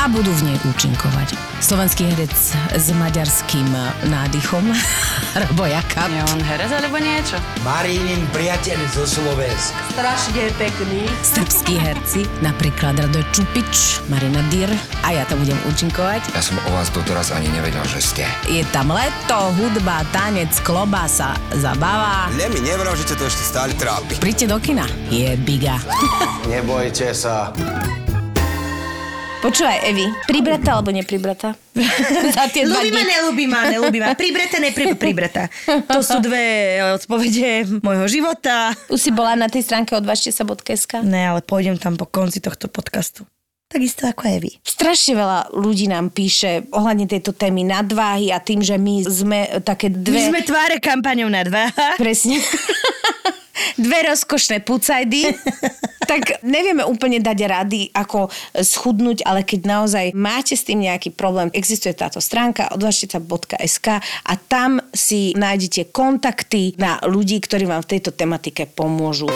A budú v nej účinkovať. Slovenský herec s maďarským nádychom, Robo Jakab. Je on herec alebo niečo? Marínin priateľ zo Slovenska. Strašne pekný. Srbskí herci, napríklad Radoj Čupič, Marina Dyr a ja to budem účinkovať. Ja som o vás doteraz ani nevedel, že ste. Je tam leto, hudba, tanec, klobása, zabava. Ne mi nevral, že ťa to ešte stále trápi. Príďte do kina. Je biga. Nebojte sa. Počúvaj, Evi, pribrata alebo nepribrata? Za tie dva ľubí ma, nelúbi ma, nelúbi ma. Pribrata. To sú dve odpovede môjho života. Už si bola na tej stránke odvažte sa.sk? Ne, ale pôjdem tam po konci tohto podcastu. Takisto ako aj vy. Strašne veľa ľudí nám píše ohľadne tejto témy nadváhy a tým, že my sme také dve... My sme tváre kampaňou nadváha. Presne. dve rozkošné pucajdy, tak nevieme úplne dať rady, ako schudnúť, ale keď naozaj máte s tým nejaký problém, existuje táto stránka odvažteca.sk a tam si nájdete kontakty na ľudí, ktorí vám v tejto tematike pomôžu.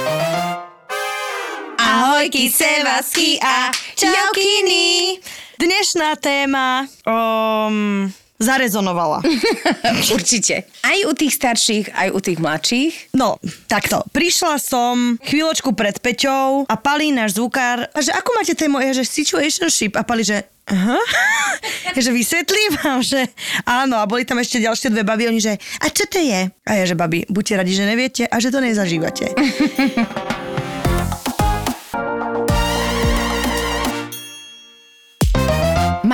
Ahojky, sevasky a čaukiny! Dnešná téma... Um, zarezonovala. Určite. Aj u tých starších, aj u tých mladších. No, takto. Prišla som chvíľočku pred Peťou a Pali, náš zvukár, a že ako máte tému? Ja, že situationship. A Pali, že Aha. že vysvetlím vám, že áno, a boli tam ešte ďalšie dve baby, oni, že a čo to je? A ja, že babi, buďte radi, že neviete a že to nezažívate.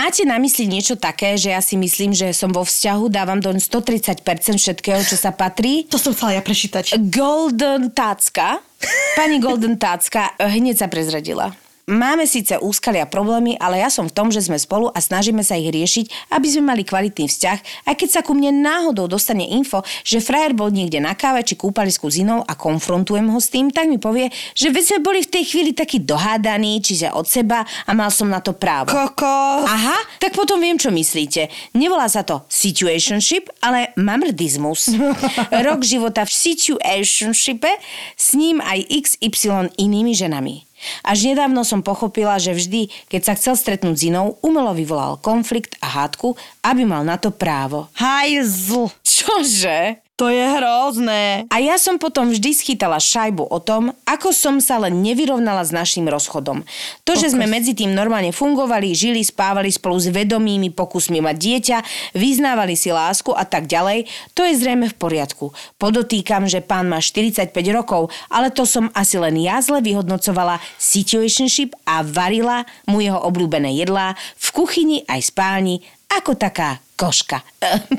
Máte na mysli niečo také, že ja si myslím, že som vo vzťahu, dávam doň 130% všetkého, čo sa patrí? To som chcela ja prečítať. Golden Tácka, pani Golden Tácka hneď sa prezradila. Máme síce úskalia problémy, ale ja som v tom, že sme spolu a snažíme sa ich riešiť, aby sme mali kvalitný vzťah, aj keď sa ku mne náhodou dostane info, že frajer bol niekde na káve či kúpalisku s inou a konfrontujem ho s tým, tak mi povie, že veď sme boli v tej chvíli takí dohádaní, čiže od seba a mal som na to právo. Koko. Aha, tak potom viem, čo myslíte. Nevolá sa to situationship, ale mamrdizmus. Rok života v situationshipe, s ním aj XY inými ženami. Až nedávno som pochopila, že vždy, keď sa chcel stretnúť s inou, umelo vyvolal konflikt a hádku, aby mal na to právo. Hajzl. Čože? To je hrozné. A ja som potom vždy schytala šajbu o tom, ako som sa len nevyrovnala s našim rozchodom. To, že sme medzi tým normálne fungovali, žili, spávali spolu s vedomými pokusmi mať dieťa, vyznávali si lásku a tak ďalej, to je zrejme v poriadku. Podotýkam, že pán má 45 rokov, ale to som asi len ja zle vyhodnocovala situationship a varila mu jeho obľúbené jedlá v kuchyni aj spálni ako taká koška.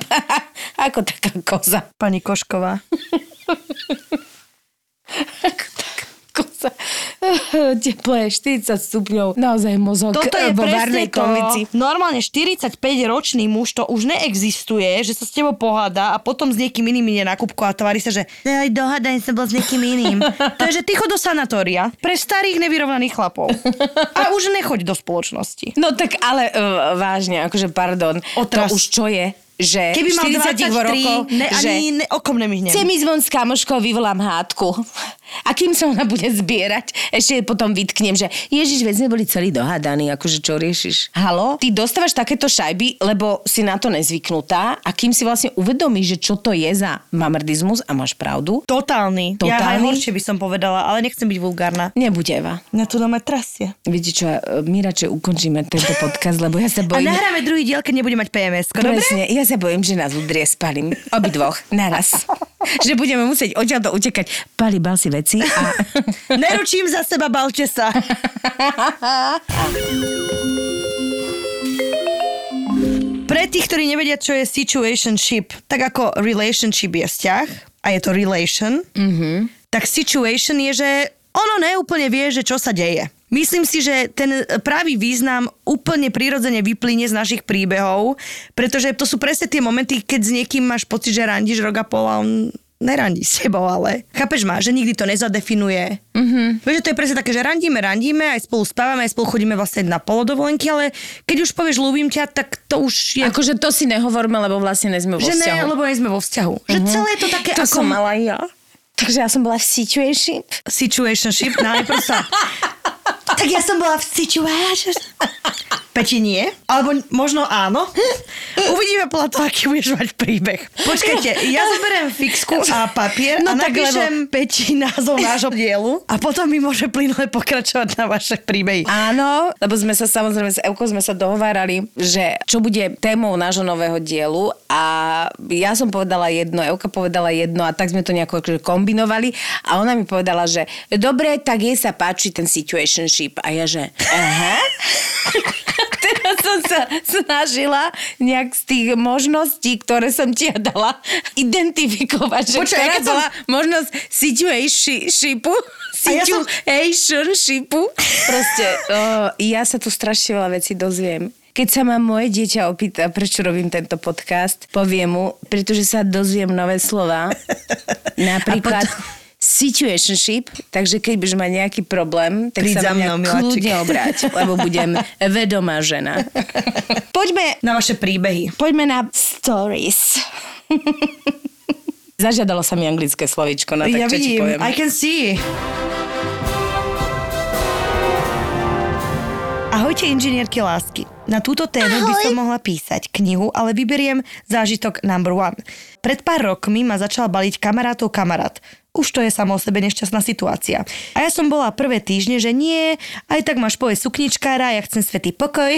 ako taká koza. Pani Košková. ako taká koza. Teplé 40 stupňov. Naozaj mozog Toto je vo presne varnej to. konvici. Normálne 45-ročný muž to už neexistuje, že sa s tebou pohádá a potom s niekým iným ide na kúbku a tvári sa, že aj dohádaj sa bol s niekým iným. to je, že ty chod do sanatória pre starých nevyrovnaných chlapov. A už nechoď do spoločnosti. No tak ale uh, vážne, akože pardon. Otras. To už čo je? Že Keby mal 40 23, rokov, ne, že ani ne, okom nemihnem. Chcem ísť von s kamoškou, vyvolám hádku. A kým sa ona bude zbierať, ešte potom vytknem, že Ježiš, veď sme boli celí dohádaní, akože čo riešiš? Halo? Ty dostávaš takéto šajby, lebo si na to nezvyknutá a kým si vlastne uvedomíš, že čo to je za mamrdizmus a máš pravdu, Totálny. Ja aj Totálny? horšie by som povedala, ale nechcem byť vulgárna. nebude Eva. Na to doma trasie. Viete čo, my radšej ukončíme tento podcast, lebo ja sa A bojím... nahráme druhý diel, keď nebude mať PMS. Dobre? Presne, ja sa bojím, že nás udrie spalím. Obidvoch, naraz. že budeme musieť odtiaľto utekať. Pali, bal si veci a... Neručím za seba, balte sa. Pre tých, ktorí nevedia, čo je situationship, tak ako relationship je vzťah a je to relation, mm-hmm. tak situation je, že ono neúplne vie, že čo sa deje. Myslím si, že ten pravý význam úplne prirodzene vyplynie z našich príbehov, pretože to sú presne tie momenty, keď s niekým máš pocit, že randíš rok a pol a on nerandí s tebou, ale chápeš ma, že nikdy to nezadefinuje. Mm-hmm. Vieš, že to je presne také, že randíme, randíme, aj spolu spávame, aj spolu chodíme vlastne na polodovolenky, ale keď už povieš ľúbim ťa, tak to už je... Akože to si nehovorme, lebo vlastne nie sme vo že ne, vzťahu. lebo nie sme vo vzťahu. Že celé je to také to ako... som mala ja. Takže ja som bola v situation. situationship, najprv sa... tak ja som bola v situation... Peti nie, alebo možno áno. Uvidíme podľa toho, aký budeš mať príbeh. Počkajte, ja zoberiem fixku a papier No a tak, napíšem lebo... Peti názov nášho dielu a potom mi môže plynule pokračovať na vaše príbehy. Áno, lebo sme sa samozrejme s Evkou sme sa dohovárali, že čo bude témou nášho nového dielu a ja som povedala jedno, Evka povedala jedno a tak sme to nejako akože kombinovali a ona mi povedala, že dobre, tak jej sa páči ten situationship a ja, že aha. Teraz som sa snažila nejak z tých možností, ktoré som ti ja dala, identifikovať, že Počkaj, ktorá som- bola možnosť situationshipu, A ja som- situationshipu. Proste, oh, ja sa tu strašne veľa vecí dozviem. Keď sa ma moje dieťa opýta, prečo robím tento podcast, poviem mu, pretože sa dozviem nové slova. Napríklad situationship, takže keď budeš mať nejaký problém, tak Príď sa za mnou, kľudne obráť, lebo budem vedomá žena. Poďme, Na vaše príbehy. poďme na stories. Zažiadalo sa mi anglické slovičko, no tak ja čo ti vidím, poviem. I can see. Ahojte, inžinierky lásky. Na túto tému by som mohla písať knihu, ale vyberiem zážitok number one. Pred pár rokmi ma začal baliť kamarátov kamarát. Už to je samo o sebe nešťastná situácia. A ja som bola prvé týždne, že nie, aj tak máš povie sukničkára, ja chcem svetý pokoj.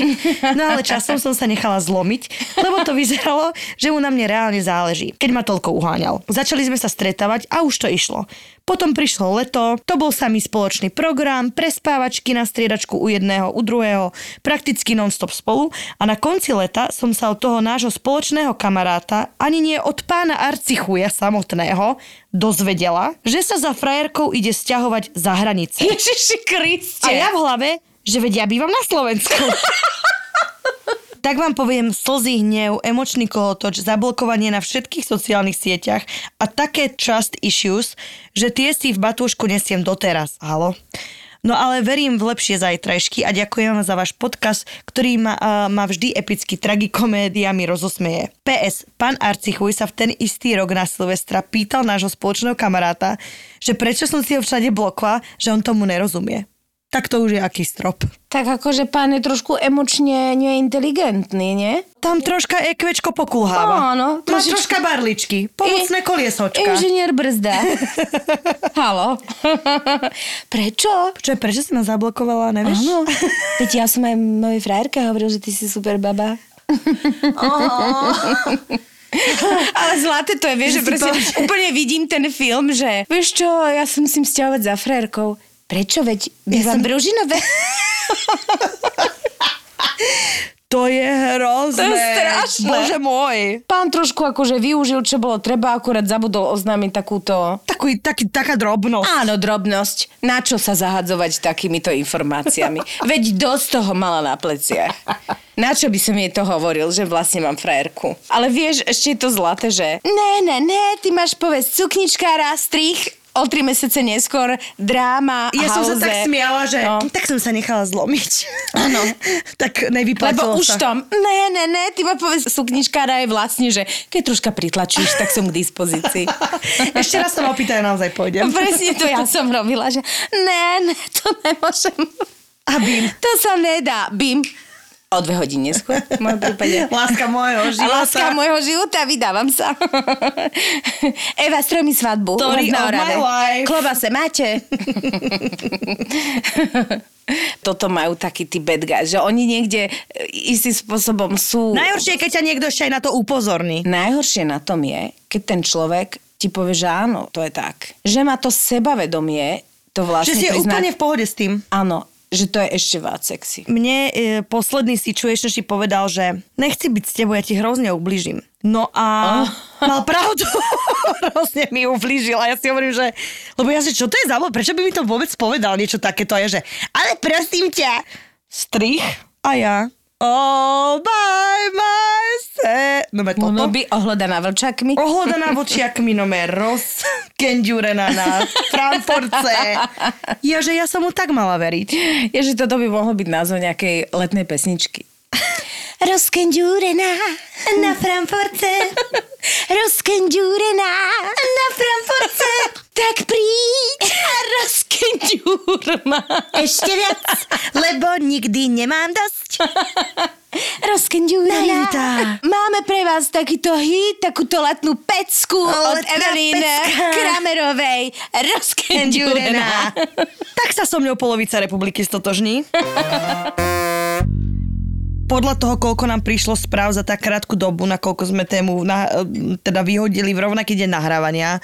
No ale časom som sa nechala zlomiť, lebo to vyzeralo, že mu na mne reálne záleží, keď ma toľko uháňal. Začali sme sa stretávať a už to išlo. Potom prišlo leto, to bol samý spoločný program, prespávačky na striedačku u jedného, u druhého, prakticky non-stop spolu a na konci leta som sa od toho nášho spoločného kamaráta, ani nie od pána Arcichuja samotného, dozvedela, že sa za frajerkou ide sťahovať za hranice. Ježiši Kriste. A ja v hlave, že vedia, ja bývam na Slovensku. tak vám poviem slzy, hnev, emočný kolotoč, zablokovanie na všetkých sociálnych sieťach a také trust issues, že tie si v batúšku nesiem doteraz. Halo? No ale verím v lepšie zajtrajšky a ďakujem za váš podcast, ktorý ma, uh, ma vždy epicky tragikomédiami rozosmeje. PS. Pán Arcichuj sa v ten istý rok na Silvestra pýtal nášho spoločného kamaráta, že prečo som si ho všade blokla, že on tomu nerozumie. Tak to už je aký strop. Tak akože pán je trošku emočne neinteligentný, nie? Tam troška ekvečko pokulháva. Áno, Má trošičku- troška barličky. Pomocné koliesočka. Inžinier brzda. Halo. Prečo? Čo, prečo si ma zablokovala, nevieš? Áno. Veď ja som aj mojej frajerke hovoril, že ty si super baba. Ale zlaté to je, vieš, Že že, proste povedal- úplne vidím ten film, že vieš čo, ja sa musím sťahovať za frajerkou. Prečo? Veď bývam som- v Ružinove. To je hrozné. To je strašné. Bože môj. Pán trošku akože využil, čo bolo treba, akurát zabudol oznámiť takúto Taký, taký, taká drobnosť. Áno, drobnosť. Na čo sa zahadzovať takýmito informáciami? Veď dosť toho mala na pleciach. Na čo by som jej to hovoril, že vlastne mám frajerku? Ale vieš, ešte je to zlaté, že ne, ne, ne, ty máš povedz cukničkára, strich, o tri mesiace neskôr dráma, Ja som sa tak smiala, že No. tak som sa nechala zlomiť. Áno. tak Lebo nevyplatilo už sa. tam, ne, ne, ne, ty ma povedz, sukničkára je vlastne, že keď troška pritlačíš, tak som k dispozícii. Ešte raz sa ma naozaj pôjdem. Presne to ja som robila, že ne, ne, to nemôžem. A bím. To sa nedá. Bim. O dve hodiny neskôr, v mojom prípade. Láska môjho života. láska môjho života, vydávam sa. Eva, stroj mi svadbu. Story of my life. Klobase máte? Toto majú takí tí bad guys, že oni niekde e, istým spôsobom sú... Najhoršie je, keď ťa niekto ešte aj na to upozorní. Najhoršie na tom je, keď ten človek ti povie, že áno, to je tak. Že má to sebavedomie, to vlastne Že si je priznať- úplne v pohode s tým. Áno, že to je ešte viac sexy. Mne e, posledný situationship povedal, že nechci byť s tebou, ja ti hrozne ubližím. No a mal pravdu. hrozne mi ublížil a ja si hovorím, že... Lebo ja že čo to je za? Prečo by mi to vôbec povedal niečo takéto? Ja že, ale prosím ťa, strich a ja all by myself. Chce. No be toto. Ono by ohľadaná vlčakmi. Ohlodaná vočiakmi, no me rozkenďurená na Frankfurtce. Ja, že ja som mu tak mala veriť. Je, že toto by mohlo byť názov nejakej letnej pesničky. Rozkenďúrená na Frankfurtce. Rozkenďúrená na Frankfurtce. Tak príď a rozkenďúr ma. Ešte viac, lebo nikdy nemám dosť. Rozkenďúrená. Naivita. Máme pre vás takýto hit, takúto letnú pecku od Evelyn. Kramerovej. Rozkenďúrená. tak sa so mňou polovica republiky stotožní. Podľa toho, koľko nám prišlo správ za tak krátku dobu, na koľko sme tému na, teda vyhodili v rovnaký deň nahrávania,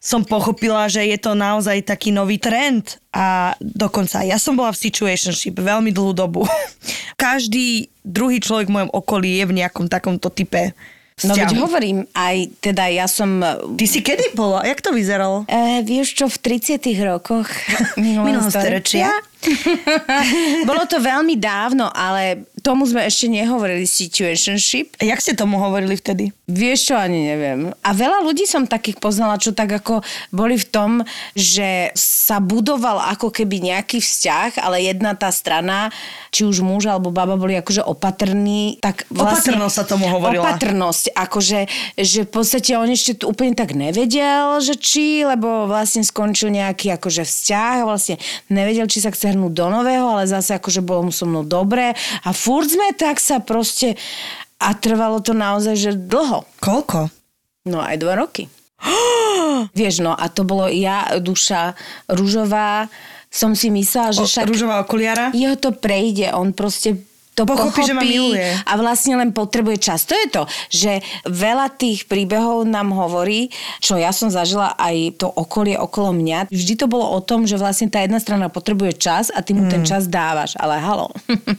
som pochopila, že je to naozaj taký nový trend a dokonca ja som bola v situationship veľmi dlhú dobu. Každý druhý človek v mojom okolí je v nejakom takomto type No veď hovorím, aj teda ja som... Ty si kedy bola? Jak to vyzeralo? E, vieš čo, v 30 rokoch Minulého storočia? Bolo to veľmi dávno, ale tomu sme ešte nehovorili situationship. Jak ste tomu hovorili vtedy? Vieš čo, ani neviem. A veľa ľudí som takých poznala, čo tak ako boli v tom, že sa budoval ako keby nejaký vzťah, ale jedna tá strana, či už muž alebo baba boli akože opatrní, tak vlastne... Opatrnosť sa tomu hovorila. Opatrnosť, akože, že v podstate on ešte úplne tak nevedel, že či, lebo vlastne skončil nejaký akože vzťah, vlastne nevedel, či sa chce hrnúť do nového, ale zase akože bolo mu so mnou dobre a furt sme tak sa proste a trvalo to naozaj, že dlho. Koľko? No aj dva roky. Vieš, no a to bolo ja, duša rúžová, som si myslela, že O, však rúžová okuliara? jeho to prejde, on proste to Pochopí, pochopí, že ma miluje. a vlastne len potrebuje čas. To je to, že veľa tých príbehov nám hovorí, čo ja som zažila aj to okolie okolo mňa. Vždy to bolo o tom, že vlastne tá jedna strana potrebuje čas a ty mu Mm. ten čas dávaš. Ale halo,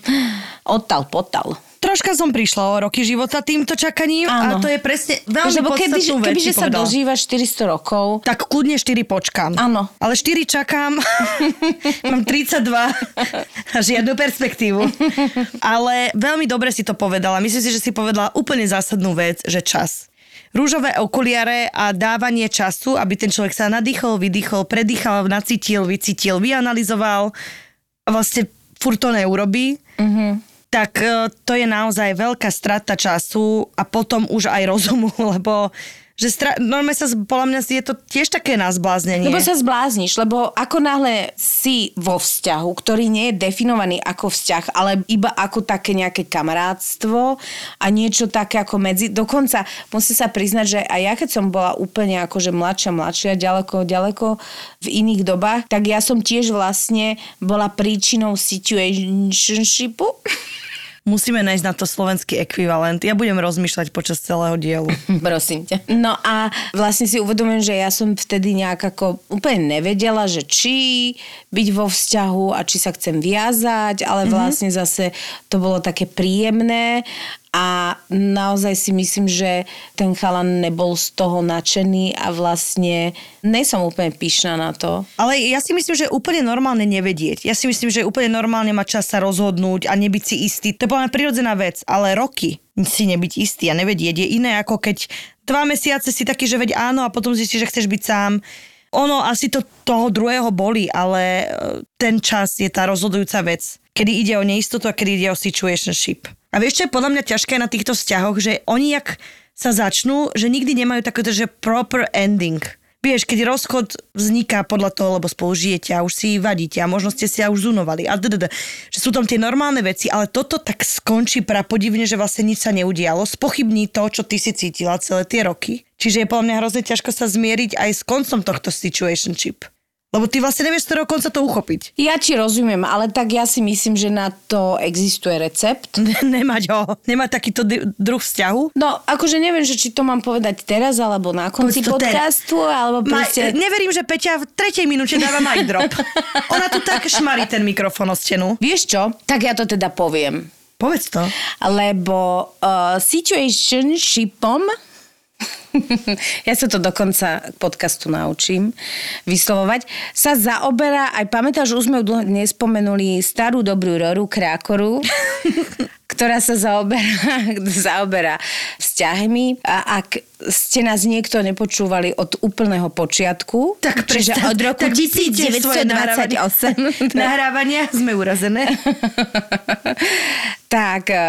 odtal, potal. Troška som prišla o roky života týmto čakaním Áno. a to je presne veľmi lebo keby, vec kebyže sa dožívaš 400 rokov, Tak kľudne 4 počkám. Áno. Ale 4 čakám. Mám 32 a žiadnu perspektívu. Ale veľmi dobre si to povedala. Myslím si, že si povedala úplne zásadnú vec, že čas. Rúžové okuliare a dávanie času, aby ten človek sa nadýchol, vydýchol, predýchal, nacítil, vycítil, vyanalizoval vlastne furt to neurobí. Mm-hmm tak e, to je naozaj veľká strata času a potom už aj rozumu, lebo že stra- normálne sa, podľa mňa je to tiež také nazbláznenie. Lebo sa zblázniš, lebo ako náhle si vo vzťahu, ktorý nie je definovaný ako vzťah, ale iba ako také nejaké kamarátstvo a niečo také ako medzi... Dokonca musím sa priznať, že aj ja keď som bola úplne akože mladšia, mladšia, ďaleko, ďaleko v iných dobách, tak ja som tiež vlastne bola príčinou situationshipu. Musíme nájsť na to slovenský ekvivalent. Ja budem rozmýšľať počas celého dielu. Prosím ťa. No a vlastne si uvedomujem, že ja som vtedy nejak ako úplne nevedela, že či byť vo vzťahu a či sa chcem viazať, ale vlastne zase to bolo také príjemné a naozaj si myslím, že ten chalan nebol z toho nadšený a vlastne nejsom úplne pyšná na to. Ale ja si myslím, že je úplne normálne nevedieť. Ja si myslím, že je úplne normálne mať čas sa rozhodnúť a nebyť si istý. To je podľa prirodzená vec, ale roky si nebyť istý a nevedieť je iné ako keď dva mesiace si taký, že veď áno a potom zistíš, že chceš byť sám. Ono asi to toho druhého boli, ale e, ten čas je tá rozhodujúca vec. Kedy ide o neistotu a kedy ide o situationship. A vieš, čo je podľa mňa ťažké na týchto vzťahoch, že oni jak sa začnú, že nikdy nemajú takéto, že proper ending. Vieš, keď rozchod vzniká podľa toho, lebo spolu žijete a už si vadíte a možno ste si aj už zunovali. A ddd, že sú tam tie normálne veci, ale toto tak skončí prapodivne, že vlastne nič sa neudialo. Spochybní to, čo ty si cítila celé tie roky. Čiže je podľa mňa hrozne ťažko sa zmieriť aj s koncom tohto situationship. Lebo ty vlastne nevieš, z ktorého konca to uchopiť. Ja ti rozumiem, ale tak ja si myslím, že na to existuje recept. Nemať ho. Nemať takýto di- druh vzťahu. No, akože neviem, že či to mám povedať teraz, alebo na konci to teraz. podcastu, alebo Ma, proste... neverím, že Peťa v tretej minúte dáva mic drop. Ona tu tak šmarí ten mikrofón o stenu. Vieš čo? Tak ja to teda poviem. Povedz to. Lebo uh, situationshipom ja sa to dokonca podcastu naučím vyslovovať, sa zaoberá, aj pamätáš, už sme ju nespomenuli starú dobrú Roru Krákoru. ktorá sa zaoberá, zaoberá vzťahmi. A ak ste nás niekto nepočúvali od úplného počiatku, Tak čiže od roku tak vypnite svoje 1928, Nahrávania sme urazené. tak eh,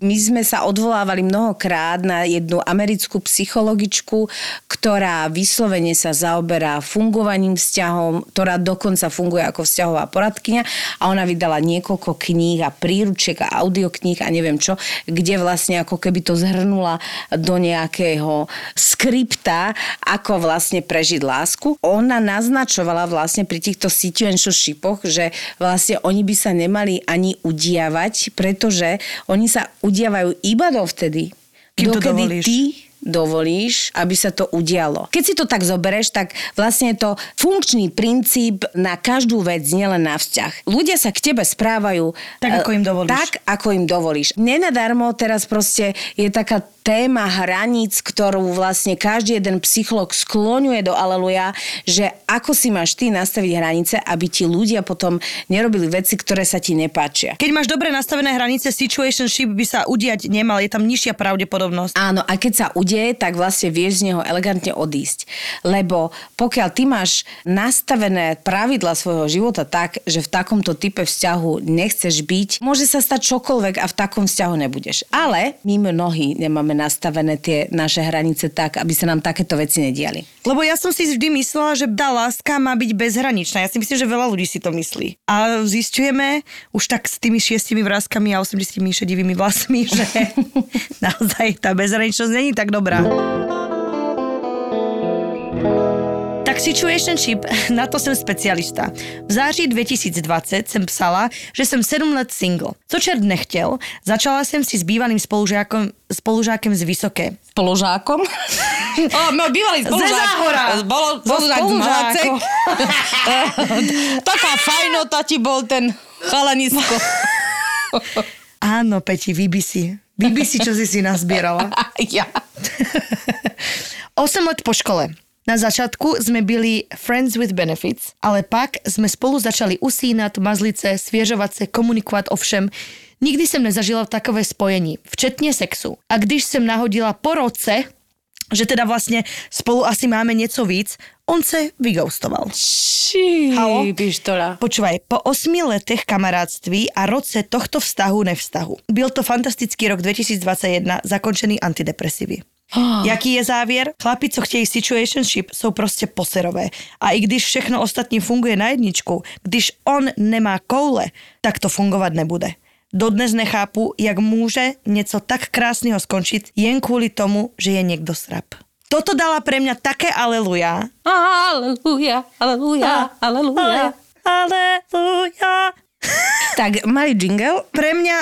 my sme sa odvolávali mnohokrát na jednu americkú psychologičku, ktorá vyslovene sa zaoberá fungovaním vzťahom, ktorá dokonca funguje ako vzťahová poradkynia a ona vydala niekoľko kníh a príručiek a audiokníh a neviem čo, kde vlastne ako keby to zhrnula do nejakého skripta, ako vlastne prežiť lásku. Ona naznačovala vlastne pri týchto situationshipoch, že vlastne oni by sa nemali ani udiavať, pretože oni sa udiavajú iba dovtedy, Kým dokedy ty dovolíš, aby sa to udialo. Keď si to tak zobereš, tak vlastne je to funkčný princíp na každú vec, nielen na vzťah. Ľudia sa k tebe správajú Tak, ako eh, im dovolíš. Tak, ako im dovolíš. Nenadarmo teraz proste je taká téma hraníc, ktorú vlastne každý jeden psycholog skloňuje do aleluja, že ako si máš ty nastaviť hranice, aby ti ľudia potom nerobili veci, ktoré sa ti nepáčia. Keď máš dobre nastavené hranice, situationship by sa udiať nemal, je tam nižšia pravdepodobnosť. Áno, a keď sa udeje, tak vlastne vieš z neho elegantne odísť. Lebo pokiaľ ty máš nastavené pravidla svojho života tak, že v takomto type vzťahu nechceš byť, môže sa stať čokoľvek a v takom vzťahu nebudeš. Ale my mnohí nemáme nastavené tie naše hranice tak, aby sa nám takéto veci nediali. Lebo ja som si vždy myslela, že tá láska má byť bezhraničná. Ja si myslím, že veľa ľudí si to myslí. A zistujeme už tak s tými šiestimi vrázkami a 80 šedivými vlasmi, že naozaj tá bezhraničnosť není tak dobrá. Tak situationship, na to jsem specialista. V září 2020 jsem psala, že jsem 7 let single. Co čert nechtěl, začala jsem si s bývalým spolužákom, spolužákem z Vysoké. Spolužákom? o, no, bývalý spolužák. Záhora. Bolo, Zo spolužákov. Taká fajnota ti bol ten chalanisko. Áno, Peti, vybi si. Vybi si, čo si si nazbierala. ja. 8 let po škole. Na začiatku sme byli friends with benefits, ale pak sme spolu začali usínat, mazlit se, svěřovat se, komunikovat ovšem. Nikdy jsem nezažila takové spojení, včetně sexu. A když jsem nahodila po roce, že teda vlastně spolu asi máme něco víc, on se vygoustoval. Či, Halo? pištola. Počúvaj, po 8 letech kamarádství a roce tohto vztahu nevztahu. Byl to fantastický rok 2021, zakončený Jaký je závěr? Chlapi, co chtějí situationship, jsou prostě poserové. A i když všechno ostatní funguje na jedničku, když on nemá koule, tak to fungovat nebude. Dodnes nechápu, jak může něco tak krásného skončit jen kvůli tomu, že je někdo srab. Toto dala pre mňa také aleluja. Aleluja, aleluja, aleluja. Aleluja. Tak, malý jingle. pre mňa,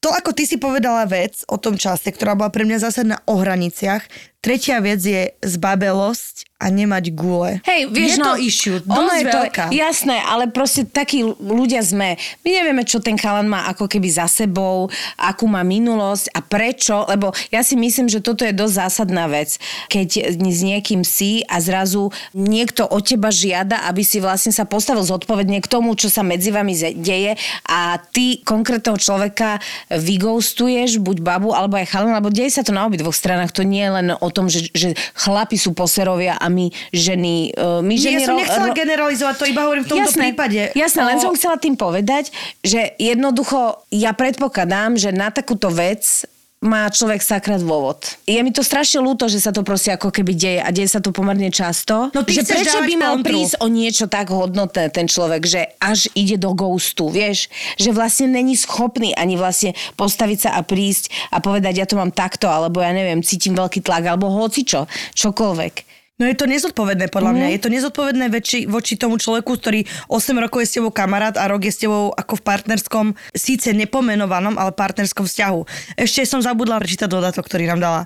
to ako ty si povedala vec o tom čase, ktorá bola pre mňa zásadná o hraniciach, tretia vec je zbabelosť a nemať gule. Hej, je vieš, to no, issue, ono je to, veľká. jasné, ale proste takí ľudia sme. My nevieme, čo ten chalan má ako keby za sebou, akú má minulosť a prečo, lebo ja si myslím, že toto je dosť zásadná vec, keď s niekým si a zrazu niekto od teba žiada, aby si vlastne sa postavil zodpovedne k tomu, čo sa medzi vami deje a ty konkrétneho človeka vygoustuješ, buď babu, alebo aj chalan, lebo deje sa to na obidvoch stranách. To nie je len o tom, že, že chlapi sú poserovia a my ženy... Uh, my Nie, ženy ja som nechcela ro- generalizovať, to iba hovorím v tomto jasné, prípade. Jasné, len O- som chcela tým povedať, že jednoducho ja predpokladám, že na takúto vec má človek sakrát dôvod. Je mi to strašne ľúto, že sa to proste ako keby deje a deje sa to pomerne často. No ty že prečo by mal kontru. prísť o niečo tak hodnotné ten človek, že až ide do ghostu, vieš? Že vlastne není schopný ani vlastne postaviť sa a prísť a povedať, ja to mám takto, alebo ja neviem, cítim veľký tlak, alebo hocičo, čokoľvek. No je to nezodpovedné podľa mňa. Je to nezodpovedné voči, voči tomu človeku, ktorý 8 rokov je s tebou kamarát a rok je s tebou ako v partnerskom, síce nepomenovanom, ale partnerskom vzťahu. Ešte som zabudla prečítať dodatok, ktorý nám dala.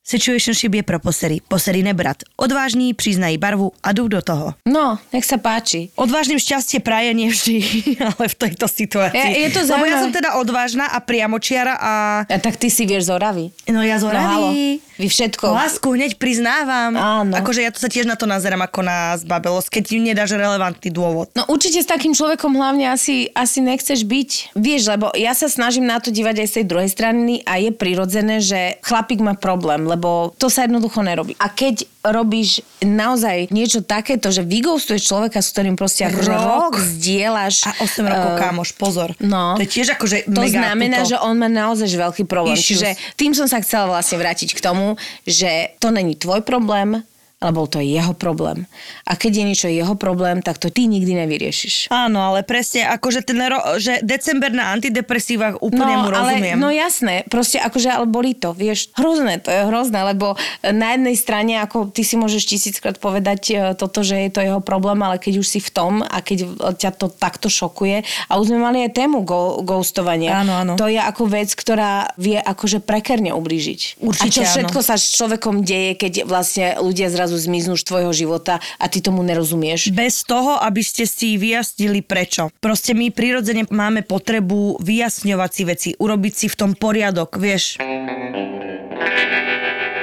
Situationship je pro posery. Posery nebrat. Odvážní, přiznají barvu a jdou do toho. No, nech sa páči. Odvážnym šťastie praje nie vždy, ale v tejto situácii. Je- je to Lebo ja zaujímavé. som teda odvážna a priamočiara a... A tak ty si vieš z Oravy. No ja z No halo, vy všetko. Lásku hneď priznávam. Áno. Akože ja to sa tiež na to nazerám ako na zbabelosť, keď im nedáš relevantný dôvod. No určite s takým človekom hlavne asi, asi nechceš byť. Vieš, lebo ja sa snažím na to dívať aj z tej druhej strany a je prirodzené, že chlapík má problém, lebo to sa jednoducho nerobí. A keď robíš naozaj niečo takéto, že vygoustuješ človeka, s ktorým proste akože Rok. rok zdieľaš. A 8 rokov, eh, kámoš, pozor. No. To je tiež akože To mega znamená, tuto. že on má naozaj veľký problém. Issues. Čiže tým som sa chcela vlastne vrátiť k tomu, že to není tvoj problém, ale bol to jeho problém. A keď je niečo jeho problém, tak to ty nikdy nevyriešiš. Áno, ale presne, akože ten ro- že december na antidepresívach úplne mu rozumiem. Ale, no jasné, proste akože, ale boli to, vieš, hrozné, to je hrozné, lebo na jednej strane, ako ty si môžeš tisíckrát povedať e, toto, že je to jeho problém, ale keď už si v tom a keď ťa to takto šokuje, a už sme mali aj tému go, ghostovania. Áno, áno. To je ako vec, ktorá vie akože prekerne ublížiť. Určite a čo áno. všetko sa s človekom deje, keď vlastne ľudia zrazu zmiznú z tvojho života a ty tomu nerozumieš. Bez toho, aby ste si vyjasnili prečo. Proste my prirodzene máme potrebu vyjasňovať si veci, urobiť si v tom poriadok, vieš.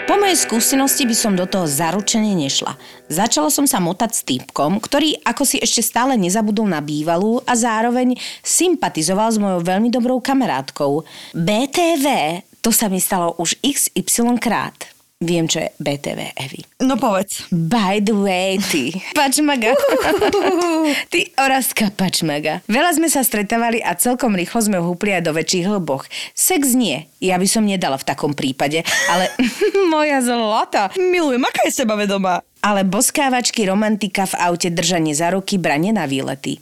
Po mojej skúsenosti by som do toho zaručene nešla. Začala som sa motať s týpkom, ktorý ako si ešte stále nezabudol na bývalú a zároveň sympatizoval s mojou veľmi dobrou kamarátkou. BTV, to sa mi stalo už XY krát. Viem, čo je BTV, Evi. No povedz. By the way, ty. Pačmaga. ty Oraska Pačmaga. Veľa sme sa stretávali a celkom rýchlo sme vhúpli aj do väčších hlboch. Sex nie. Ja by som nedala v takom prípade, ale moja zlata. Milujem, aká je sebavedomá. Ale boskávačky, romantika v aute, držanie za ruky, branie na výlety.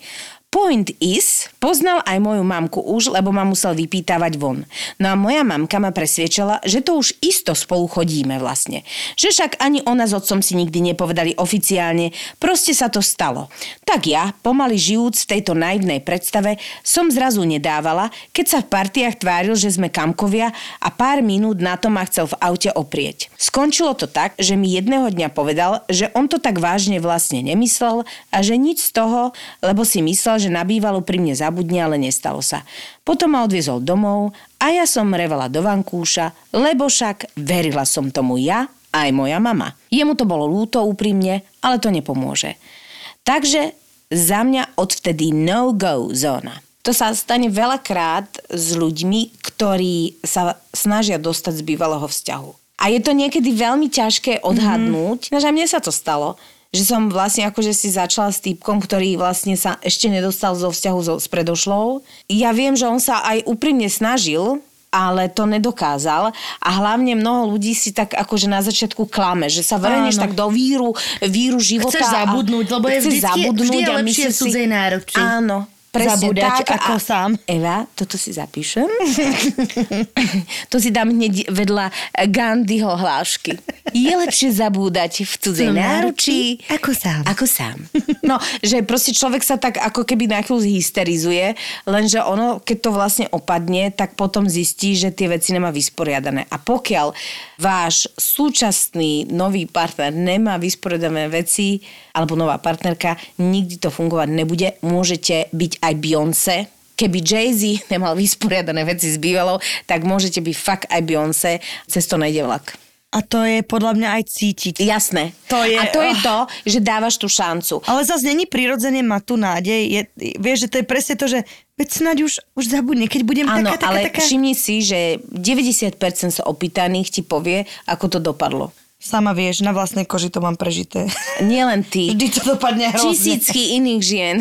Point is, poznal aj moju mamku už, lebo ma musel vypýtavať von. No a moja mamka ma presviečala, že to už isto spolu chodíme vlastne. Že však ani ona s otcom si nikdy nepovedali oficiálne, proste sa to stalo. Tak ja, pomaly žijúc v tejto naivnej predstave, som zrazu nedávala, keď sa v partiách tváril, že sme kamkovia a pár minút na to ma chcel v aute oprieť. Skončilo to tak, že mi jedného dňa povedal, že on to tak vážne vlastne nemyslel a že nič z toho, lebo si myslel, že na bývalu pri mne zabudne, ale nestalo sa. Potom ma odviezol domov a ja som revala do vankúša, lebo však verila som tomu ja aj moja mama. Jemu to bolo lúto úprimne, ale to nepomôže. Takže za mňa odvtedy no-go zóna. To sa stane veľakrát s ľuďmi, ktorí sa snažia dostať z bývalého vzťahu. A je to niekedy veľmi ťažké odhadnúť. Mm-hmm. mne sa to stalo, že som vlastne akože si začala s týpkom, ktorý vlastne sa ešte nedostal zo vzťahu so, s predošlou. Ja viem, že on sa aj úprimne snažil, ale to nedokázal a hlavne mnoho ľudí si tak akože na začiatku klame, že sa vrhneš Áno. tak do víru, víru života. Chceš zabudnúť, lebo je vždycky- zabudnúť vždy je lepšie v cudzej náruči. Áno, presne Zabúdať tak. ako a, sám. Eva, toto si zapíšem. to si dám hneď vedľa Gandhiho hlášky. Je lepšie zabúdať v cudzej náručí ako sám. Ako sám. No, že proste človek sa tak ako keby na chvíľu hysterizuje, lenže ono, keď to vlastne opadne, tak potom zistí, že tie veci nemá vysporiadané. A pokiaľ váš súčasný nový partner nemá vysporiadané veci, alebo nová partnerka, nikdy to fungovať nebude. Môžete byť aj Beyoncé, Keby Jay-Z nemal vysporiadané veci s bývalou, tak môžete byť fakt aj Beyoncé, cez to nejde vlak. A to je podľa mňa aj cítiť. Jasné. To je- A to je oh. to, že dávaš tú šancu. Ale zase není prirodzene mať tú nádej. Je, vieš, že to je presne to, že veď snáď už, už zabudne, keď budem Áno, taká, taká, ale taká. všimni si, že 90% sa opýtaných ti povie, ako to dopadlo. Sama vieš, na vlastnej koži to mám prežité. Nielen ty. Vždy to dopadne hrozne. Tisícky iných žien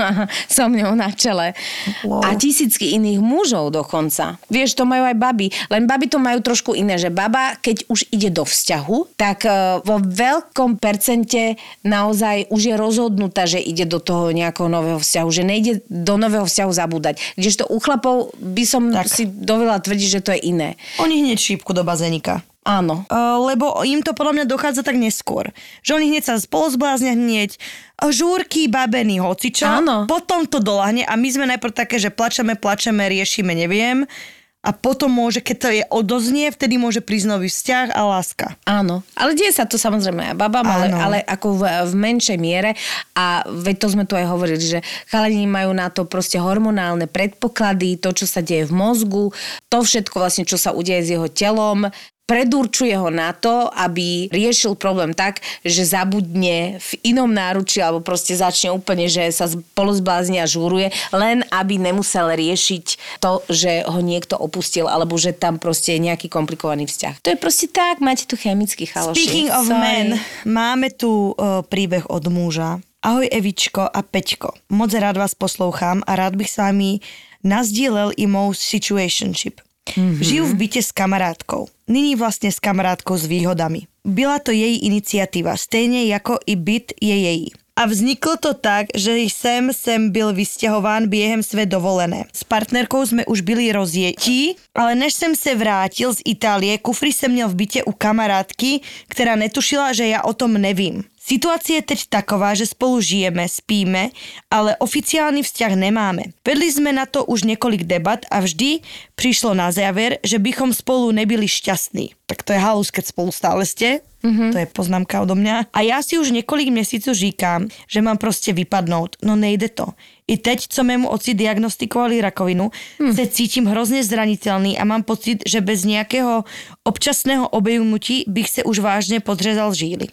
so mňou na čele. Wow. A tisícky iných mužov dokonca. Vieš, to majú aj baby. Len baby to majú trošku iné, že baba, keď už ide do vzťahu, tak eh, vo veľkom percente naozaj už je rozhodnutá, že ide do toho nejakého nového vzťahu, že nejde do nového vzťahu zabúdať. Kdežto u chlapov by som Tak. si dovela tvrdiť, že to je iné. Oni hneď šípku do bazénika. Áno. Lebo im to podľa mňa dochádza tak neskôr. Že oni hneď sa spolozbláznia hneď, žúrky, babeny, hocičo. Áno. Potom to dolahne a my sme najprv také, že plačeme, plačeme, riešime, neviem. a potom môže, keď to je odoznie, vtedy môže prísť nový vzťah a láska. Áno, ale deje sa to samozrejme aj babám, ale, ale ako v, v menšej miere a veď to sme tu aj hovorili, že chalani majú na to proste hormonálne predpoklady, to, čo sa deje v mozgu, to všetko vlastne, čo sa udeje s jeho telom, predurčuje ho na to, aby riešil problém tak, že zabudne v inom náručí alebo proste začne úplne, že sa polozblázni a žúruje, len aby nemusel riešiť to, že ho niekto opustil alebo že tam proste je nejaký komplikovaný vzťah. To je proste tak, máte tu chemický chaloši. Speaking of Sorry. men, máme tu uh, príbeh od muža. Ahoj Evičko a Peťko. Moc rád vás poslouchám a rád bych s vámi nazdielel i mou situationship. Mm-hmm. Žijú v byte s kamarátkou. Nyní vlastně s kamarátkou s výhodami. Byla to její iniciativa, stejně jako i byt je její. A vzniklo to tak, že jsem sem byl vystěhován během své dovolené. S partnerkou jsme už byli rozjetí, ale než jsem se vrátil z Itálie, kufry jsem měl v bytě u kamarádky, která netušila, že já o tom nevím. Situace je teď taková, že spolu žijeme, spíme, ale oficiální vzťah nemáme. Vedli jsme na to už několik debat a vždy přišlo na závěr, že bychom spolu nebyli šťastní. Tak to je halus, keď spolu stále ste. Mm-hmm. To je poznámka odo mňa. A já si už několik měsíců říkám, že mám prostě vypadnout. No nejde to. I teď, co mému oci diagnostikovali rakovinu, hmm. se cítím hrozně zranitelný a mám pocit, že bez nějakého občasného obejmutí bych se už vážně podřezal žíly.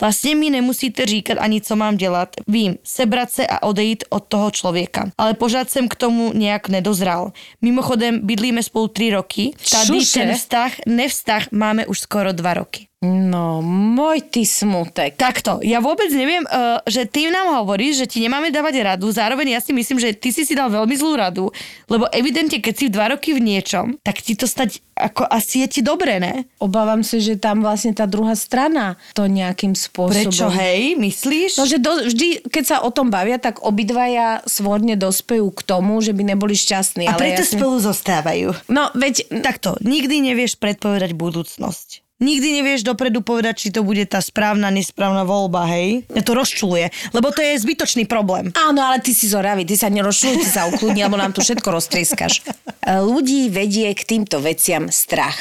Vlastně mi nemusíte říkat ani, co mám dělat. Vím, sebrat se a odejít od toho člověka. Ale pořád jsem k tomu nějak nedozral. Mimochodem, bydlíme spolu tři roky. Tady Čože? ten vztah, nevztah máme už skoro dva roky. No, môj ty smutek. Takto, ja vôbec neviem, uh, že ty nám hovoríš, že ti nemáme dávať radu, zároveň ja si myslím, že ty si si dal veľmi zlú radu, lebo evidentne, keď si dva roky v niečom, tak ti to stať ako asi je ti dobre, ne? Obávam sa, že tam vlastne tá druhá strana to nejakým spôsobom... Prečo, hej, myslíš? No, že do, vždy, keď sa o tom bavia, tak obidvaja svodne dospejú k tomu, že by neboli šťastní. A ale preto jasne- spolu zostávajú. No, veď... Takto, nikdy nevieš predpovedať budúcnosť. Nikdy nevieš dopredu povedať, či to bude tá správna, nesprávna voľba, hej? Mňa to rozčuluje, lebo to je zbytočný problém. Áno, ale ty si zoravý, ty sa nerozšľuj, ty sa ukludni, alebo nám tu všetko roztrieskaš. Ľudí vedie k týmto veciam strach.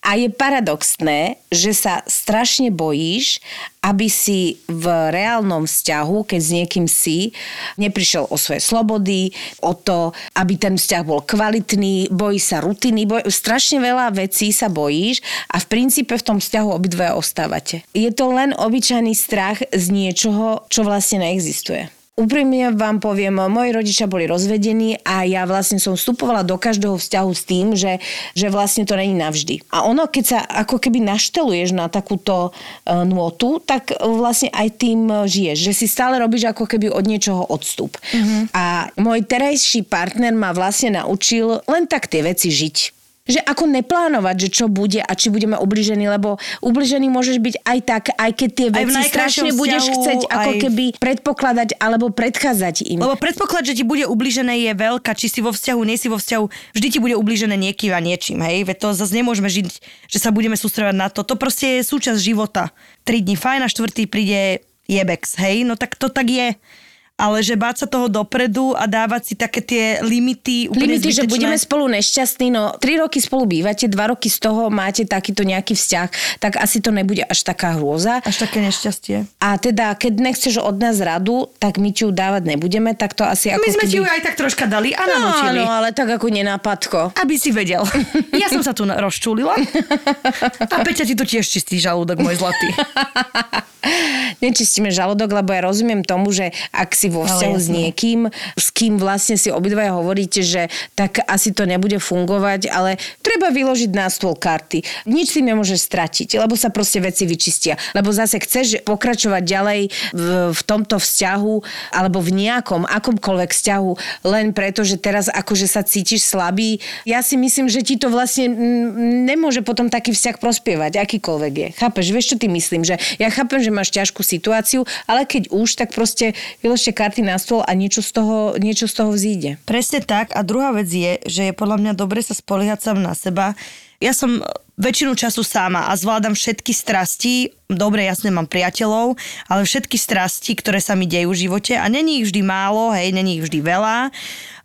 A je paradoxné, že sa strašne bojíš, aby si v reálnom vzťahu, keď s niekým si, neprišiel o svoje slobody, o to, aby ten vzťah bol kvalitný, bojí sa rutiny, boj, strašne veľa vecí sa bojíš a v princípe v tom vzťahu obidvaja ostávate. Je to len obyčajný strach z niečoho, čo vlastne neexistuje. Úprimne vám poviem, moji rodičia boli rozvedení a ja vlastne som vstupovala do každého vzťahu s tým, že, že vlastne to není navždy. A ono, keď sa ako keby našteluješ na takúto e, nôtu, tak vlastne aj tým e, žiješ, že si stále robíš ako keby od niečoho odstup. Mm-hmm. A môj terajší partner ma vlastne naučil len tak tie veci žiť že ako neplánovať, že čo bude a či budeme ubližení, lebo ubližený môžeš byť aj tak, aj keď tie veci strašne budeš vzťahu, chcieť ako aj- keby predpokladať alebo predchádzať im. Lebo predpoklad, že ti bude ubližené je veľká, či si vo vzťahu, nie si vo vzťahu, vždy ti bude ubližené niekým a niečím, hej? Veď to zase nemôžeme žiť, že sa budeme sústredovať na to. To proste je súčasť života. Tri dní fajn a štvrtý príde jebex, hej? No tak to tak je. Ale že báť sa toho dopredu a dávať si také tie limity úplne Limity, že zbytečné. budeme spolu nešťastní, no tri roky spolu bývate, dva roky z toho máte takýto nejaký vzťah, tak asi to nebude až taká hrôza. Až také nešťastie. A teda, keď nechceš od nás radu, tak my ti ju dávať nebudeme, tak to asi ako My sme keby... ti ju aj tak troška dali a No, áno, ale tak ako nenápadko. Aby si vedel. Ja som sa tu rozčulila. A Peťa ti tu tiež čistí žalúdok, môj zlatý. Nečistíme žalúdok, lebo ja rozumiem tomu, že ak si vo vzťahu s niekým, s kým vlastne si obidvaja hovoríte, že tak asi to nebude fungovať, ale treba vyložiť na stôl karty. Nič si nemôžeš stratiť, lebo sa proste veci vyčistia. Lebo zase chceš pokračovať ďalej v, v tomto vzťahu alebo v nejakom, akomkoľvek vzťahu, len preto, že teraz akože sa cítiš slabý. Ja si myslím, že ti to vlastne nemôže potom taký vzťah prospievať, akýkoľvek je. Chápeš? Vieš, čo ty myslím? Že ja chápem, že máš ťažkú situáciu, ale keď už, tak proste vyložte karty na stôl a niečo z toho, niečo z toho vzíde. Presne tak. A druhá vec je, že je podľa mňa dobre sa spoliehať sám na seba. Ja som väčšinu času sama a zvládam všetky strasti. Dobre, jasne, mám priateľov, ale všetky strasti, ktoré sa mi dejú v živote a není ich vždy málo, hej, není ich vždy veľa.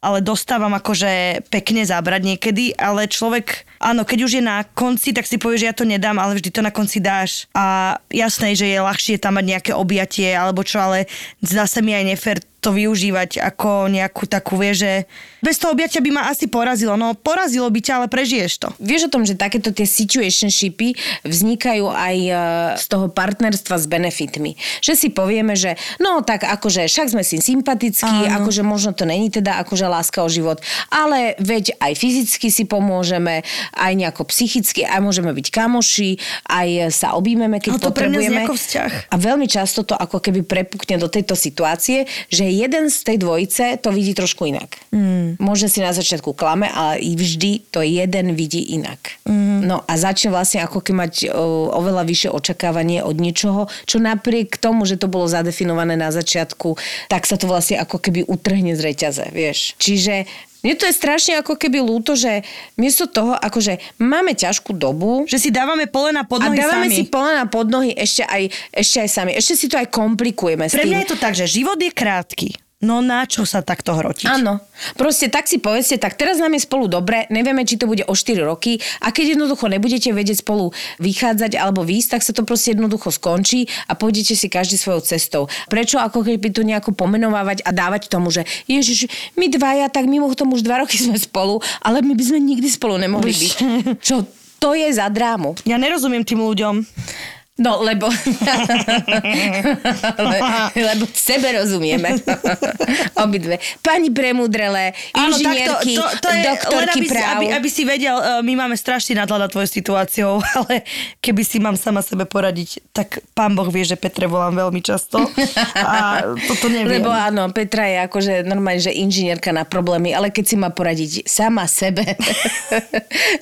ale dostávam akože pekne zabrať niekedy, ale človek, áno, keď už je na konci, tak si povie, že ja to nedám, ale vždy to na konci dáš. A jasné, že je ľahšie tam mať nejaké objatie alebo čo, ale zase mi aj nefér to využívať ako nejakú takú, vie, že bez toho objatia by ma asi porazilo. No porazilo by ťa, ale prežiješ to. Vieš o tom, že takéto tie situationshipy vznikajú aj e, z toho partnerstva s benefitmi. Že si povieme, že no tak akože však sme si sympatickí, Áno. akože možno to není teda akože láska o život, ale veď aj fyzicky si pomôžeme, aj nejako psychicky, aj môžeme byť kamoši, aj sa objímeme, keď Ale to pre potrebujeme. ako vzťah. A veľmi často to ako keby prepukne do tejto situácie, že jeden z tej dvojice to vidí trošku inak. Mm. Môže si na začiatku klame, ale vždy to jeden vidí inak. Mm. No a začne vlastne ako keby mať o, oveľa vyššie očakávanie od niečoho, čo napriek tomu, že to bolo zadefinované na začiatku, tak sa to vlastne ako keby utrhne z reťaze, vieš. Čiže mne to je strašne ako keby ľúto, že miesto toho, akože máme ťažkú dobu, Že si dávame polena pod a nohy dávame sami. si polena pod nohy ešte aj, ešte aj sami. Ešte si to aj komplikujeme Pre mňa je to tak, že život je krátky. No na čo sa takto hrotiť? Áno. Proste tak si povedzte, tak teraz nám je spolu dobre, nevieme, či to bude o 4 roky a keď jednoducho nebudete vedieť spolu vychádzať alebo výjsť, tak sa to proste jednoducho skončí a pôjdete si každý svojou cestou. Prečo ako keby to nejako pomenovávať a dávať tomu, že Ježiš, my dvaja, tak mimo tomu už dva roky sme spolu, ale my by sme nikdy spolu nemohli byť. Čo to je za drámu? Ja nerozumiem tým ľuďom. No, lebo... Le, lebo sebe rozumieme. Obidve. Pani premudrelé, Áno, inžinierky, takto, to, to je doktorky aby, si, práv. aby, aby si vedel, eh, my máme strašný nadhľad nad tvojou situáciou, ale keby si mám sama sebe poradiť, tak pán Boh vie, že Petre volám veľmi často a toto neviem. Lebo áno, Petra je akože normálne, že inžinierka na problémy, ale keď si má poradiť sama sebe,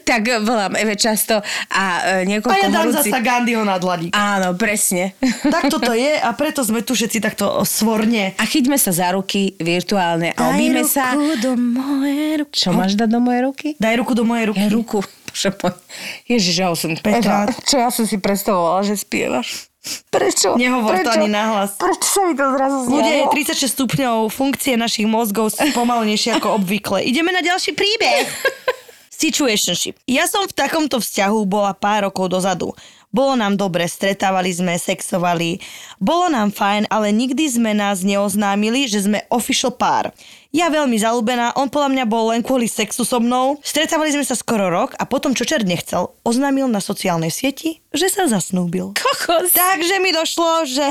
tak volám Eve často a e, a niekoľko ja dám horúcich- zasa Gandhiho na dlaník. Áno, presne. Tak toto je a preto sme tu všetci takto svorne. A chyťme sa za ruky virtuálne a objíme sa. do mojej ruky. Čo máš dať do mojej ruky? Daj ruku do mojej ruky. Ja ruku. Ježiš, ja som... Petra. Čo ja som si predstavovala, že spievaš? Prečo? Nehovor to Prečo? ani nahlas. Prečo sa mi to zrazu zjavilo? 36 stupňov, funkcie našich mozgov sú spomalnejšie ako obvykle. Ideme na ďalší príbeh. Situationship. Ja som v takomto vzťahu bola pár rokov dozadu. Bolo nám dobre, stretávali sme, sexovali. Bolo nám fajn, ale nikdy sme nás neoznámili, že sme official pár. Ja veľmi zalúbená, on podľa mňa bol len kvôli sexu so mnou. Stretávali sme sa skoro rok a potom, čo čert nechcel, oznámil na sociálnej sieti, že sa zasnúbil. Kokos. Takže mi došlo, že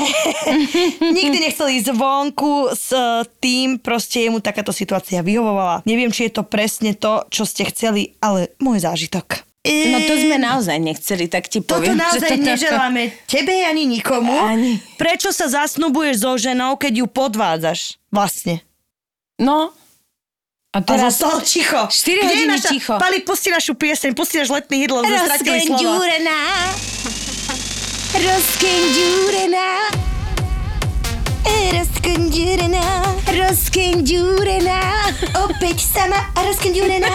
nikdy nechcel ísť vonku s e, tým, proste jemu takáto situácia vyhovovala. Neviem, či je to presne to, čo ste chceli, ale môj zážitok. No to sme naozaj nechceli, tak ti Toto poviem. naozaj že toto- neželáme tebe ani nikomu. Ani. Prečo sa zasnubuješ so ženou, keď ju podvádzaš? Vlastne. No. A A teraz... zostal ticho. Štyri Kde je hodiny naša... ticho. Pali, pusti našu pieseň, pusti náš letný lebo sme stratili slova. Rozkenďúrená. Rozkenďúrená. Rozkondúrená, Rozkenďúrená. opäť sama a rozkondúrená.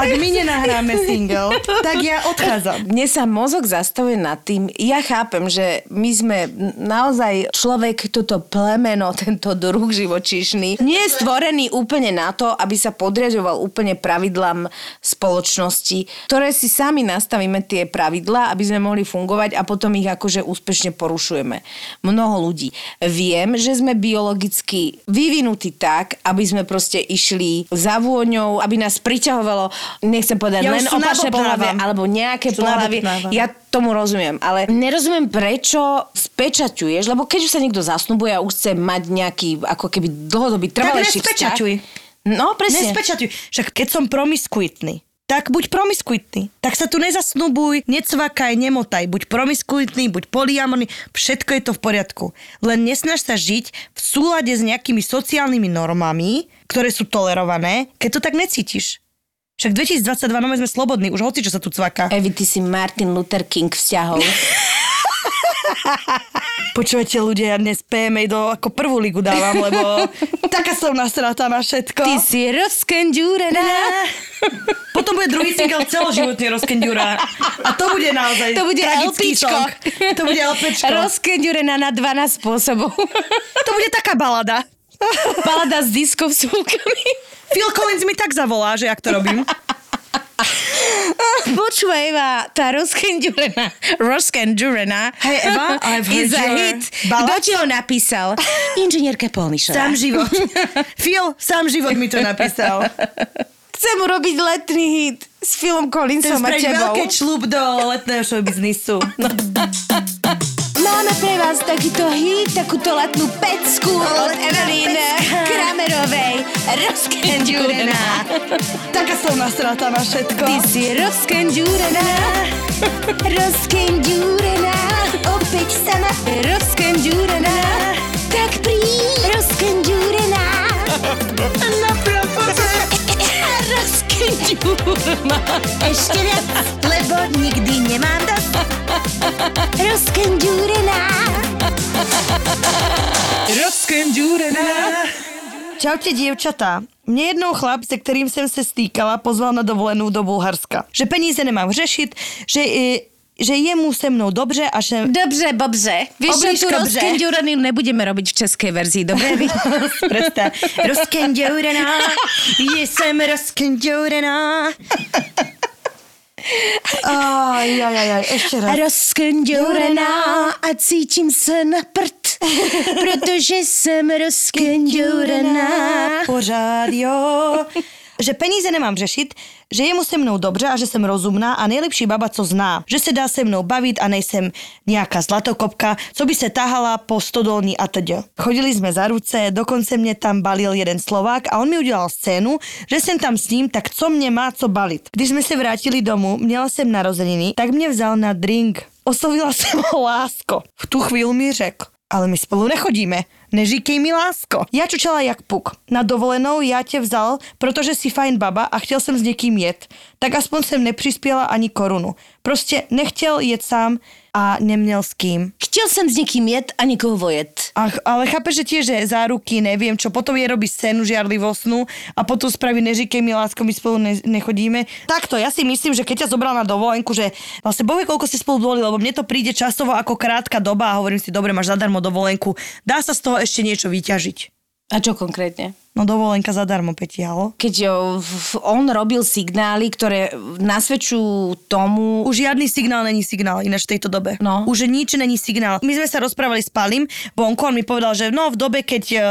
Ak my nenahráme single, tak ja odchádzam. Mne sa mozog zastavuje nad tým, ja chápem, že my sme naozaj človek, toto plemeno, tento druh živočíšny, nie je stvorený úplne na to, aby sa podriadoval úplne pravidlám spoločnosti, ktoré si sami nastavíme tie pravidlá, aby sme mohli fungovať a potom ich akože úspešne porušujeme. Mnoho ľudí. Viem, že sme biologicky vyvinutí tak, aby sme proste išli za vôňou, aby nás priťahovalo, nechcem povedať Ja len opačné pohľavie, alebo nejaké pohľavie. Ja tomu rozumiem, ale nerozumiem, prečo spečaťuješ, lebo keď už sa niekto zasnubuje a už chce mať nejaký ako keby dlhodobý trvalejší vzťah. nespečaťuj. No, presne. Nespečaťuj. Však keď som promiskuitný, tak buď promiskuitný. Tak sa tu nezasnubuj, necvakaj, nemotaj. Buď promiskuitný, buď poliamorný, všetko je to v poriadku. Len nesnaž sa žiť v súlade s nejakými sociálnymi normami, ktoré sú tolerované, keď to tak necítiš. Však 2022 no sme slobodní, už hoci čo sa tu cvaká. Evi, ty si Martin Luther King vzťahov. Počúvajte ľudia, ja dnes PMA do ako prvú ligu dávam, lebo taká som nasratá na všetko. Ty si rozkenďúrená. Potom bude druhý single celoživotný rozkenďura. A to bude naozaj To bude LPčko. song. To bude LPčko. Rozkenďúrená na 12 spôsobov. To bude taká balada. Balada s diskovsúkami. Phil Collins mi tak zavolá, že jak to robím. Počúvaj Eva, tá rozkenďurená, rozkenďurená Hej, Eva, I've heard is a hit. Kto ti ho napísal? Inžinierka Polnišová. Sám život. Phil, sám život mi to napísal. Chcem urobiť letný hit s Philom Collinsom a tebou. veľké člúb do letného showbiznisu. Máme pre vás takýto hit, takúto letnú pecku od Evelyn Kramerovej. Rozkenďurená. Taká som nasratá na všetko. Ty si rozkenďurená. Rozkenďurená. Opäť sama rozkenďurená. Tak príď. Rozkenďurená. Rozkenďurená. Ešte viac, lebo nikdy nemám dosť. Rozkenďúrená. Čaute, dievčatá. Mne jednou chlap, se kterým jsem se stýkala, pozval na dovolenou do Bulharska. Že peníze nemám řešit, že, i- že je mu se mnou dobře a že... Dobře, bobře. Vieš, čo tu rozkenďurený nebudeme robiť v českej verzii, dobre? Predstav. Jsem rozkenďourená. Aj, aj, aj, aj, ešte raz. Rozkenďurená a cítim se na prd, protože jsem rozkenďurená. Pořád, jo. Že peníze nemám řešit, že je mu se mnou dobře a že jsem rozumná a nejlepší baba, co zná. Že se dá se mnou bavit a nejsem nějaká zlatokopka, co by se tahala po stodolní a teď. Chodili jsme za ruce, dokonce mě tam balil jeden Slovák a on mi udělal scénu, že jsem tam s ním, tak co mě má co balit. Když jsme se vrátili domů, měla jsem narozeniny, tak mě vzal na drink. Oslovila jsem ho lásko. V tu chvíli mi řekl, ale my spolu nechodíme. Neříkej mi lásko. Já čučala jak puk. Na dovolenou já tě vzal, protože si fajn baba a chtěl jsem s někým jet. Tak aspoň jsem nepřispěla ani korunu. Prostě nechtěl jet sám a neměl s kým. Chtěl jsem s někým jet a někoho vojet. Ach, ale chápeš, že tiež že záruky, neviem čo, potom je robí scénu žiarlivostnú a potom spraví neříkej mi lásko, my spolu ne, nechodíme. Takto, ja si myslím, že keď ťa zobral na dovolenku, že vlastne bohvie, koľko ste spolu boli, lebo mne to príde časovo ako krátka doba a hovorím si, dobre, máš zadarmo dovolenku, dá sa z toho ešte niečo vyťažiť. A čo konkrétne? No dovolenka zadarmo, Peti, halo? Keď on robil signály, ktoré nasvedčujú tomu... Už žiadny signál není signál ináč v tejto dobe. No. Už nič není signál. My sme sa rozprávali s Palim, Bonko, on mi povedal, že no v dobe, keď uh,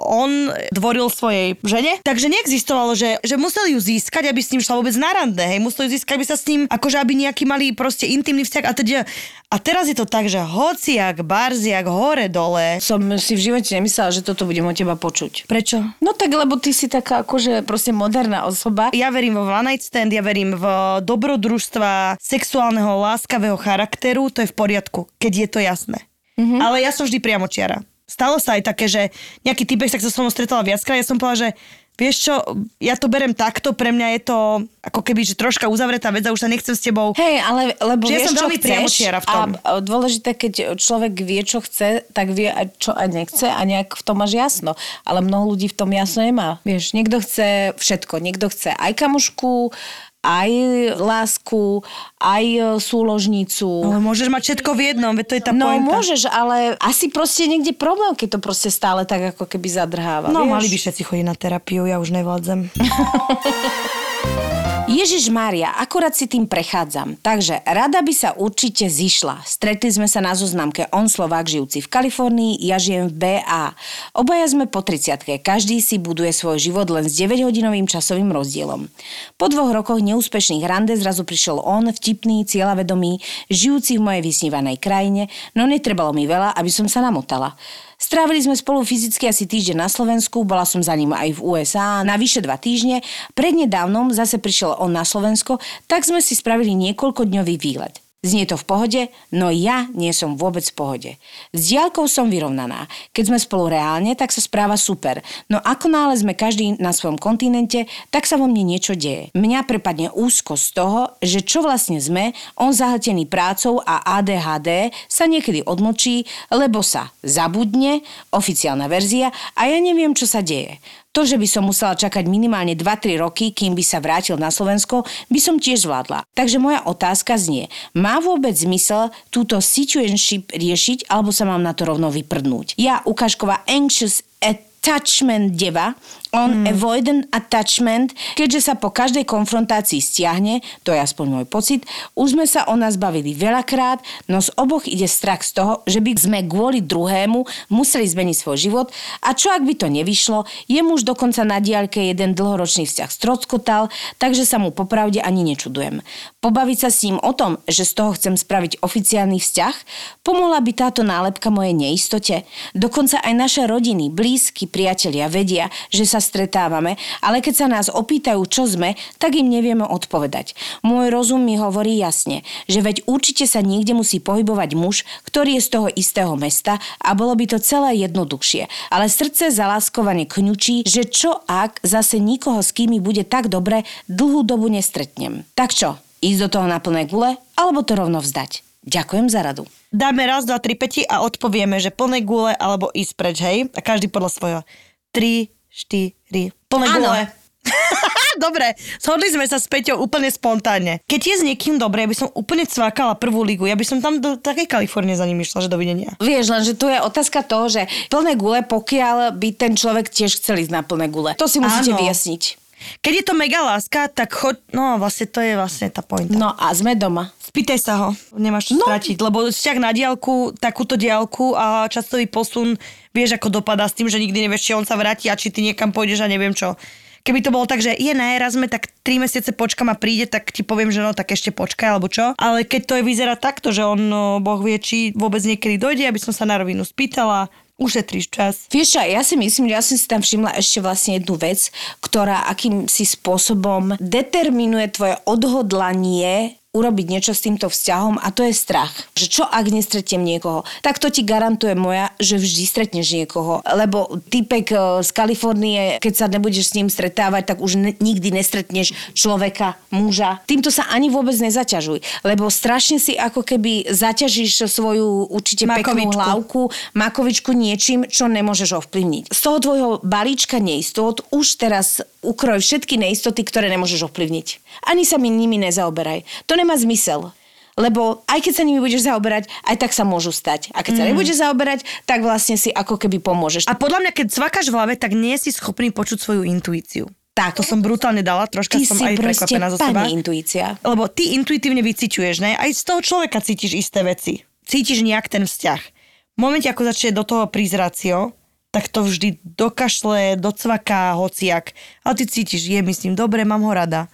on dvoril svojej žene, takže neexistovalo, že, že musel ju získať, aby s ním šla vôbec na rande, hej, musel ju získať, aby sa s ním, akože aby nejaký mali proste intimný vzťah a teda. A teraz je to tak, že hociak, barziak, hore, dole. Som si v živote nemyslela, že toto budem od teba počuť. Prečo? No tak, lebo ty si taká akože proste moderná osoba. Ja verím vo one night stand, ja verím v dobrodružstva, sexuálneho, láskavého charakteru, to je v poriadku, keď je to jasné. Mm-hmm. Ale ja som vždy priamočiara. Stalo sa aj také, že nejaký typek sa so mnou stretala viackrát, ja som povedala, že vieš čo, ja to berem takto, pre mňa je to ako keby, že troška uzavretá vec a už sa nechcem s tebou. Hej, ale lebo Že ja vieš, som veľmi priamočiara v tom. A dôležité, keď človek vie, čo chce, tak vie, aj čo aj nechce a nejak v tom máš jasno. Ale mnoho ľudí v tom jasno nemá. Vieš, niekto chce všetko. Niekto chce aj kamušku, aj lásku, aj e, súložnicu. Ale môžeš mať všetko v jednom, veď to je tá No pointa. môžeš, ale asi proste niekde problém, keď to proste stále tak ako keby zadrháva. No vieš? mali by všetci chodiť na terapiu, ja už nevládzem. Ježiš Mária, akorát si tým prechádzam. Takže rada by sa určite zišla. Stretli sme sa na zoznamke On Slovák žijúci v Kalifornii, ja žijem v BA. Obaja sme po 30 každý si buduje svoj život len s 9-hodinovým časovým rozdielom. Po dvoch rokoch neúspešných rande zrazu prišiel on, vtipný, cieľavedomý, žijúci v mojej vysnívanej krajine, no netrebalo mi veľa, aby som sa namotala. Strávili sme spolu fyzicky asi týždeň na Slovensku, bola som za ním aj v USA na vyše dva týždne. Prednedávnom zase prišiel on na Slovensko, tak sme si spravili niekoľkodňový výlet. Znie to v pohode, no ja nie som vôbec v pohode. S diálkou som vyrovnaná. Keď sme spolu reálne, tak sa správa super. No ako nále sme každý na svojom kontinente, tak sa vo mne niečo deje. Mňa prepadne úzko z toho, že čo vlastne sme, on zahltený prácou a ADHD sa niekedy odmlčí, lebo sa zabudne, oficiálna verzia, a ja neviem, čo sa deje. To, že by som musela čakať minimálne 2-3 roky, kým by sa vrátil na Slovensko, by som tiež zvládla. Takže moja otázka znie, má vôbec zmysel túto situationship riešiť, alebo sa mám na to rovno vyprdnúť? Ja, ukážková anxious attachment deva, On mm. avoidant attachment, keďže sa po každej konfrontácii stiahne, to je aspoň môj pocit, už sme sa o nás bavili veľakrát, no z oboch ide strach z toho, že by sme kvôli druhému museli zmeniť svoj život a čo ak by to nevyšlo, je muž dokonca na diaľke jeden dlhoročný vzťah stroskotal, takže sa mu popravde ani nečudujem. Pobaviť sa s ním o tom, že z toho chcem spraviť oficiálny vzťah, pomohla by táto nálepka mojej neistote. Dokonca aj naše rodiny, blízky, priatelia vedia, že sa stretávame, ale keď sa nás opýtajú, čo sme, tak im nevieme odpovedať. Môj rozum mi hovorí jasne, že veď určite sa niekde musí pohybovať muž, ktorý je z toho istého mesta a bolo by to celé jednoduchšie. Ale srdce zaláskovane kňučí, že čo ak zase nikoho, s kým mi bude tak dobre, dlhú dobu nestretnem. Tak čo, ísť do toho na plné gule, alebo to rovno vzdať? Ďakujem za radu. Dáme raz, dva, tri peti a odpovieme, že plné gule alebo ísť preč, hej? A každý podľa svojho. Tri, štyri, plné Áno. gule. Dobre, shodli sme sa s Peťou úplne spontánne. Keď je s niekým dobre, ja by som úplne cvakala prvú ligu. Ja by som tam do takej Kalifornie za ním išla, že dovidenia. Vieš, len, že tu je otázka toho, že plné gule, pokiaľ by ten človek tiež chcel ísť na plné gule. To si musíte Áno. vyjasniť. Keď je to mega láska, tak choď, no vlastne to je vlastne tá pointa. No a sme doma. Spýtaj sa ho, nemáš čo no. stratiť, lebo vzťah na diálku, takúto diálku a časový posun, vieš ako dopadá s tým, že nikdy nevieš, či on sa vráti a či ty niekam pôjdeš a neviem čo. Keby to bolo tak, že je na Erasme, tak 3 mesiace počkam a príde, tak ti poviem, že no tak ešte počkaj alebo čo. Ale keď to je vyzerá takto, že on, no, Boh vie, či vôbec niekedy dojde, aby som sa na rovinu spýtala, ušetríš čas. Vieš čo, ja si myslím, že ja som si tam všimla ešte vlastne jednu vec, ktorá akýmsi spôsobom determinuje tvoje odhodlanie urobiť niečo s týmto vzťahom a to je strach. Že čo ak nestretnem niekoho? Tak to ti garantuje moja, že vždy stretneš niekoho. Lebo typek e, z Kalifornie, keď sa nebudeš s ním stretávať, tak už ne- nikdy nestretneš človeka, muža. Týmto sa ani vôbec nezaťažuj. Lebo strašne si ako keby zaťažíš svoju určite peknú Makovičku. hlavku, makovičku niečím, čo nemôžeš ovplyvniť. Z toho tvojho balíčka neistot už teraz ukroj všetky neistoty, ktoré nemôžeš ovplyvniť. Ani sa mi nimi nezaoberaj. To nemá zmysel. Lebo aj keď sa nimi budeš zaoberať, aj tak sa môžu stať. A keď sa nebudeš zaoberať, tak vlastne si ako keby pomôžeš. A podľa mňa, keď cvakáš v hlave, tak nie si schopný počuť svoju intuíciu. Tak, to som brutálne dala, troška Ty som aj prekvapená zo seba. intuícia. Lebo ty intuitívne vyciťuješ, ne? Aj z toho človeka cítiš isté veci. Cítiš nejak ten vzťah. V momente, ako začne do toho prísť racio, tak to vždy dokašle, docvaká, hociak. Ale ty cítiš, je myslím, dobre, mám ho rada.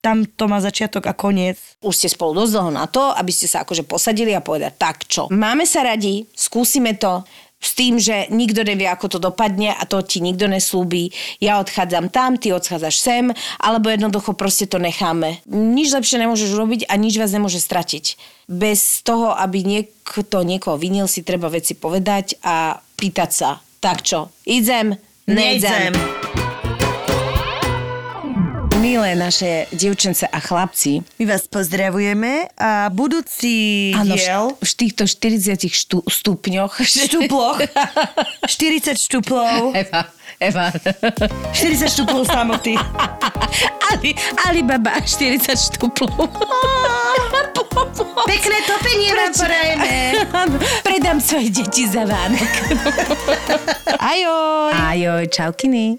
Tam to má začiatok a koniec. Už ste spolu dosť dlho na to, aby ste sa akože posadili a povedať, tak čo, máme sa radi, skúsime to, s tým, že nikto nevie, ako to dopadne a to ti nikto neslúbi. Ja odchádzam tam, ty odchádzaš sem, alebo jednoducho proste to necháme. Nič lepšie nemôžeš urobiť a nič vás nemôže stratiť. Bez toho, aby niekto niekoho vinil, si treba veci povedať a pýtať sa. Tak čo, idem, nejdem. Nejdem. Milé naše dievčence a chlapci, My vás pozdravujeme a budúci áno, v, diel... v týchto 40 štú, stupňoch. Štuploch. 40 štuplov. Eva, Eva. 40 štuplov samoty. Ali, Alibaba 40 štuplov. Pekné topenie vám porajme. Áno, Predám svoje deti za Vánok. Ajoj. Ajoj, čaukiny.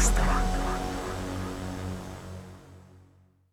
That's the one.